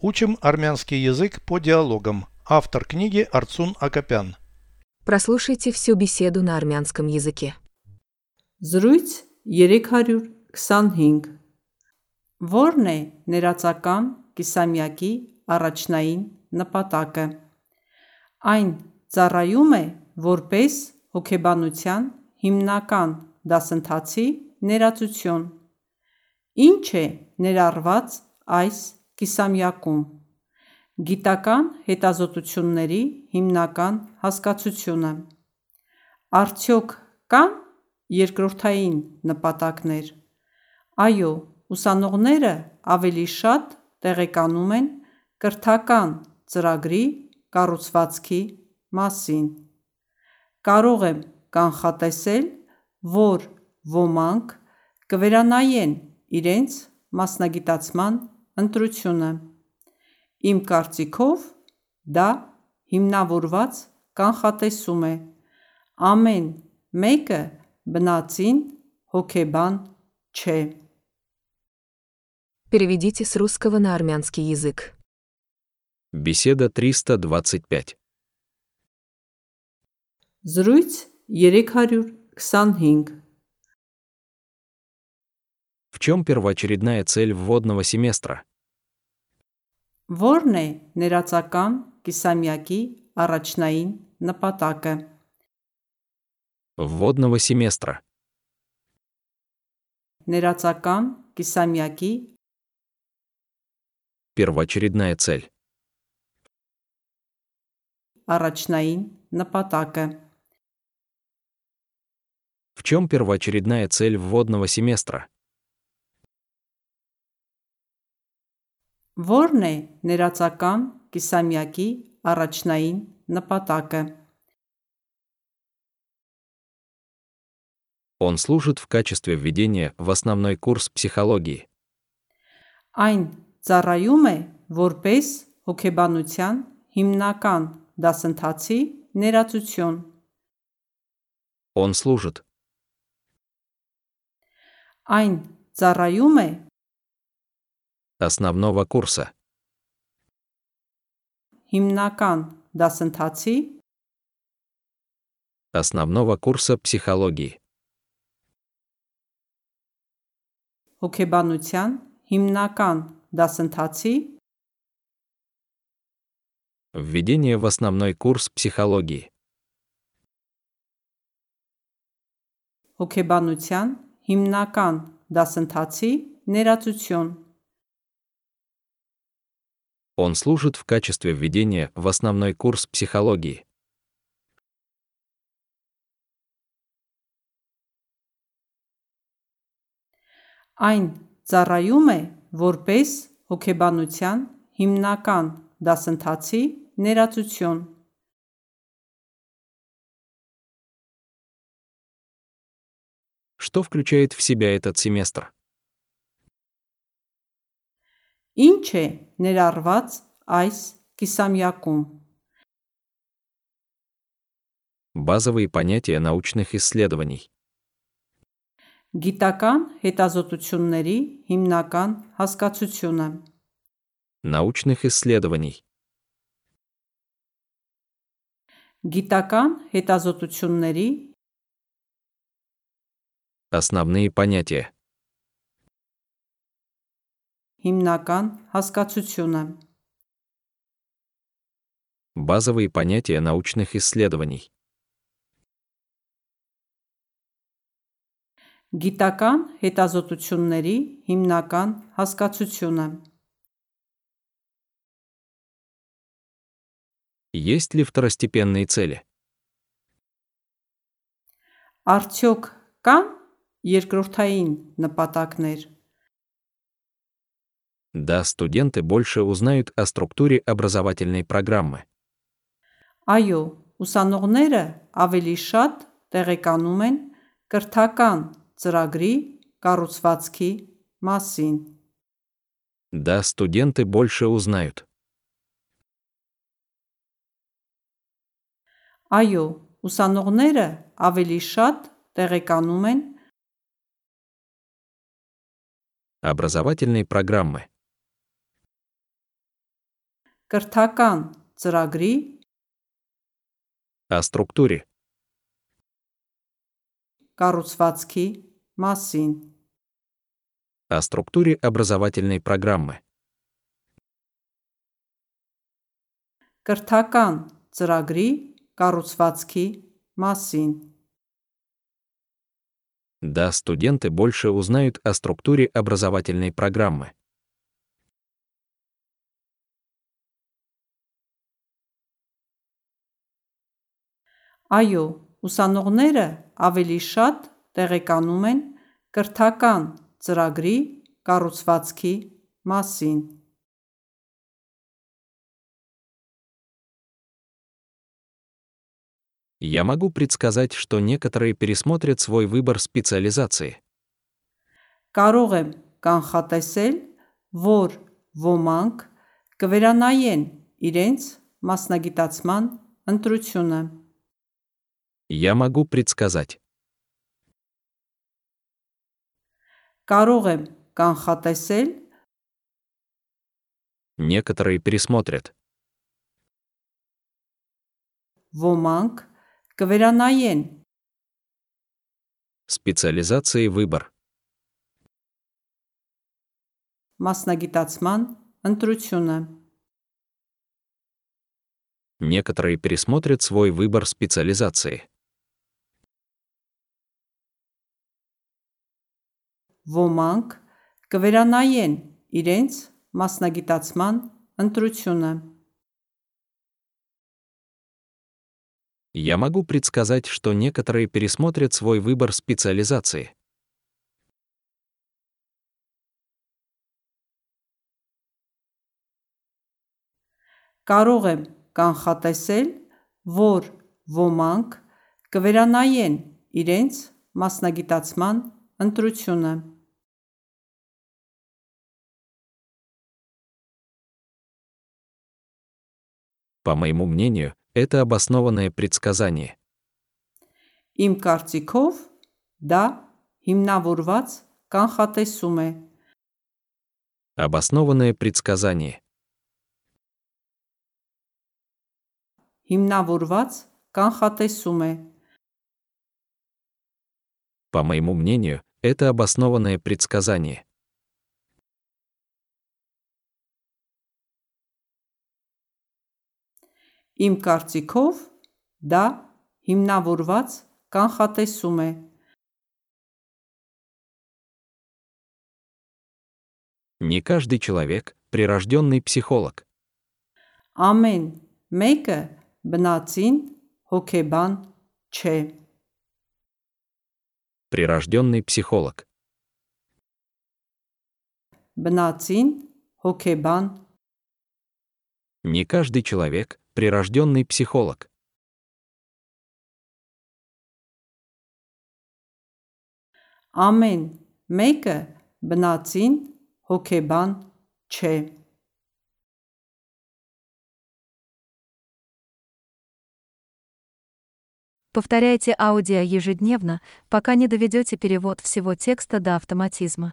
Учим армянский язык по диалогам. Автор книги Арцун Акопян. Прослушайте всю беседу на армянском языке. Զրույց 325 Որն է ներածական կիսամյակի առաջնային նպատակը։ Այն ծառայում է որպես հոգեբանության հիմնական դասընթացի ներածություն։ Ինչ է ներառված այս կիսամյակում։ Գիտական հետազոտությունների հիմնական հասկացությունը։ Արդյոք կան երկրորդային նպատակներ։ Այո, ուսանողները ավելի շատ տեղեկանում են կրթական ծրագրի կառուցվածքի մասին։ Կարող եմ կանխատեսել, որ ոմանք կվերանայեն իրենց մասնագիտացման ընտրությունը։ Իմ կարծիքով դա հիմնավորված կանխատեսում է։ Ամեն մեկը բնածին հոգեբան չէ։ Переведите с русского на армянский язык. Беседа 325. Զրույց 325 В чем первоочередная цель вводного семестра? Որն է ներածական կիսամյակի առաջնային նպատակը։ Вводного семестра. Ներածական կիսամյակի Первоочередная цель. առաջնային նպատակը։ В чем первоочередная цель вводного семестра? Որն է ներածական կիսամյակի առաջնային նպատակը։ Он служит в качестве введения в основной курс психологии. Այն ծառայում է որպես հոգեբանության հիմնական դասընթացի ներածություն։ Он служит. Այն ծառայում է Основного курса. հիմնական դասընթացի Основного курса психологии. հոգեբանության հիմնական դասընթացի Введение в основной курс психологии. հոգեբանության հիմնական դասընթացի ներածություն։ Он служит в качестве введения в основной курс психологии. Այն ծառայում է որպես հոգեբանության հիմնական դասընթացի ներածություն։ Что включает в себя этот семестр? Ինչ է ներառված այս կիսամյակում։ Базовые понятия научных исследований. Գիտական հետազոտությունների հիմնական հասկացությունը։ Научных исследований. Գիտական հետազոտությունների Основные понятия. հիմնական հասկացությունը։ Базовые понятия научных исследований. Գիտական հետազոտությունների հիմնական հասկացությունը։ Есть ли второстепенные цели? Արդյոք կան երկրորդային նպատակներ։ Да, студенты больше узнают о структуре образовательной программы. Այո, ուսանողները ավելի շատ տեղեկանում են կրթական ծրագրի կառուցվածքի մասին։ Да, студенты больше узнают. Այո, ուսանողները ավելի շատ տեղեկանում են Образовательные программы. կրթական ծրագրի О структуре. կառուցվածքի մասին, О структуре образовательной программы. կրթական ծրագրի կառուցվածքի մասին, Да, студенты больше узнают о структуре образовательной программы. Այո, ուսանողները ավելի շատ տեղեկանում են կրթական ծրագրի կառուցվածքի մասին, Я могу предсказать, что некоторые пересмотрят свой выбор специализации. կարող եմ կանխատեսել, որ ոմանք կվերանայեն իրենց մասնագիտացման ընտրությունը, Я могу предсказать. կարող եմ կանխատեսել, Некоторые пересмотрят. ոմանք կվերանայեն Специализации выбор. մասնագիտացման ընտրությունը, Некоторые пересмотрят свой выбор специализации. ոմանք կվերանայեն իրենց մասնագիտացման ընտրությունը, Я могу предсказать, что некоторые пересмотрят свой выбор специализации. կարող եմ կանխատեսել, որ ոմանք կվերանայեն իրենց մասնագիտացման ընտրությունը, По моему мнению, это обоснованное предсказание. Իմ կարծիքով դա հիմնավորված կանխատեսում է, Обоснованное предсказание. հիմնավորված կանխատեսում է, По моему мнению, это обоснованное предсказание. իմ կարծիքով դա հիմնավորված կանխատեսում է, Не каждый человек – прирожденный психолог. ամեն մեկը բնածին հոգեբան չէ, Прирожденный психолог. բնածին հոգեբան Не каждый человек – прирожденный психолог. ամեն մեկը բնածին հոգեբան չէ, Повторяйте аудио ежедневно, пока не доведете перевод всего текста до автоматизма.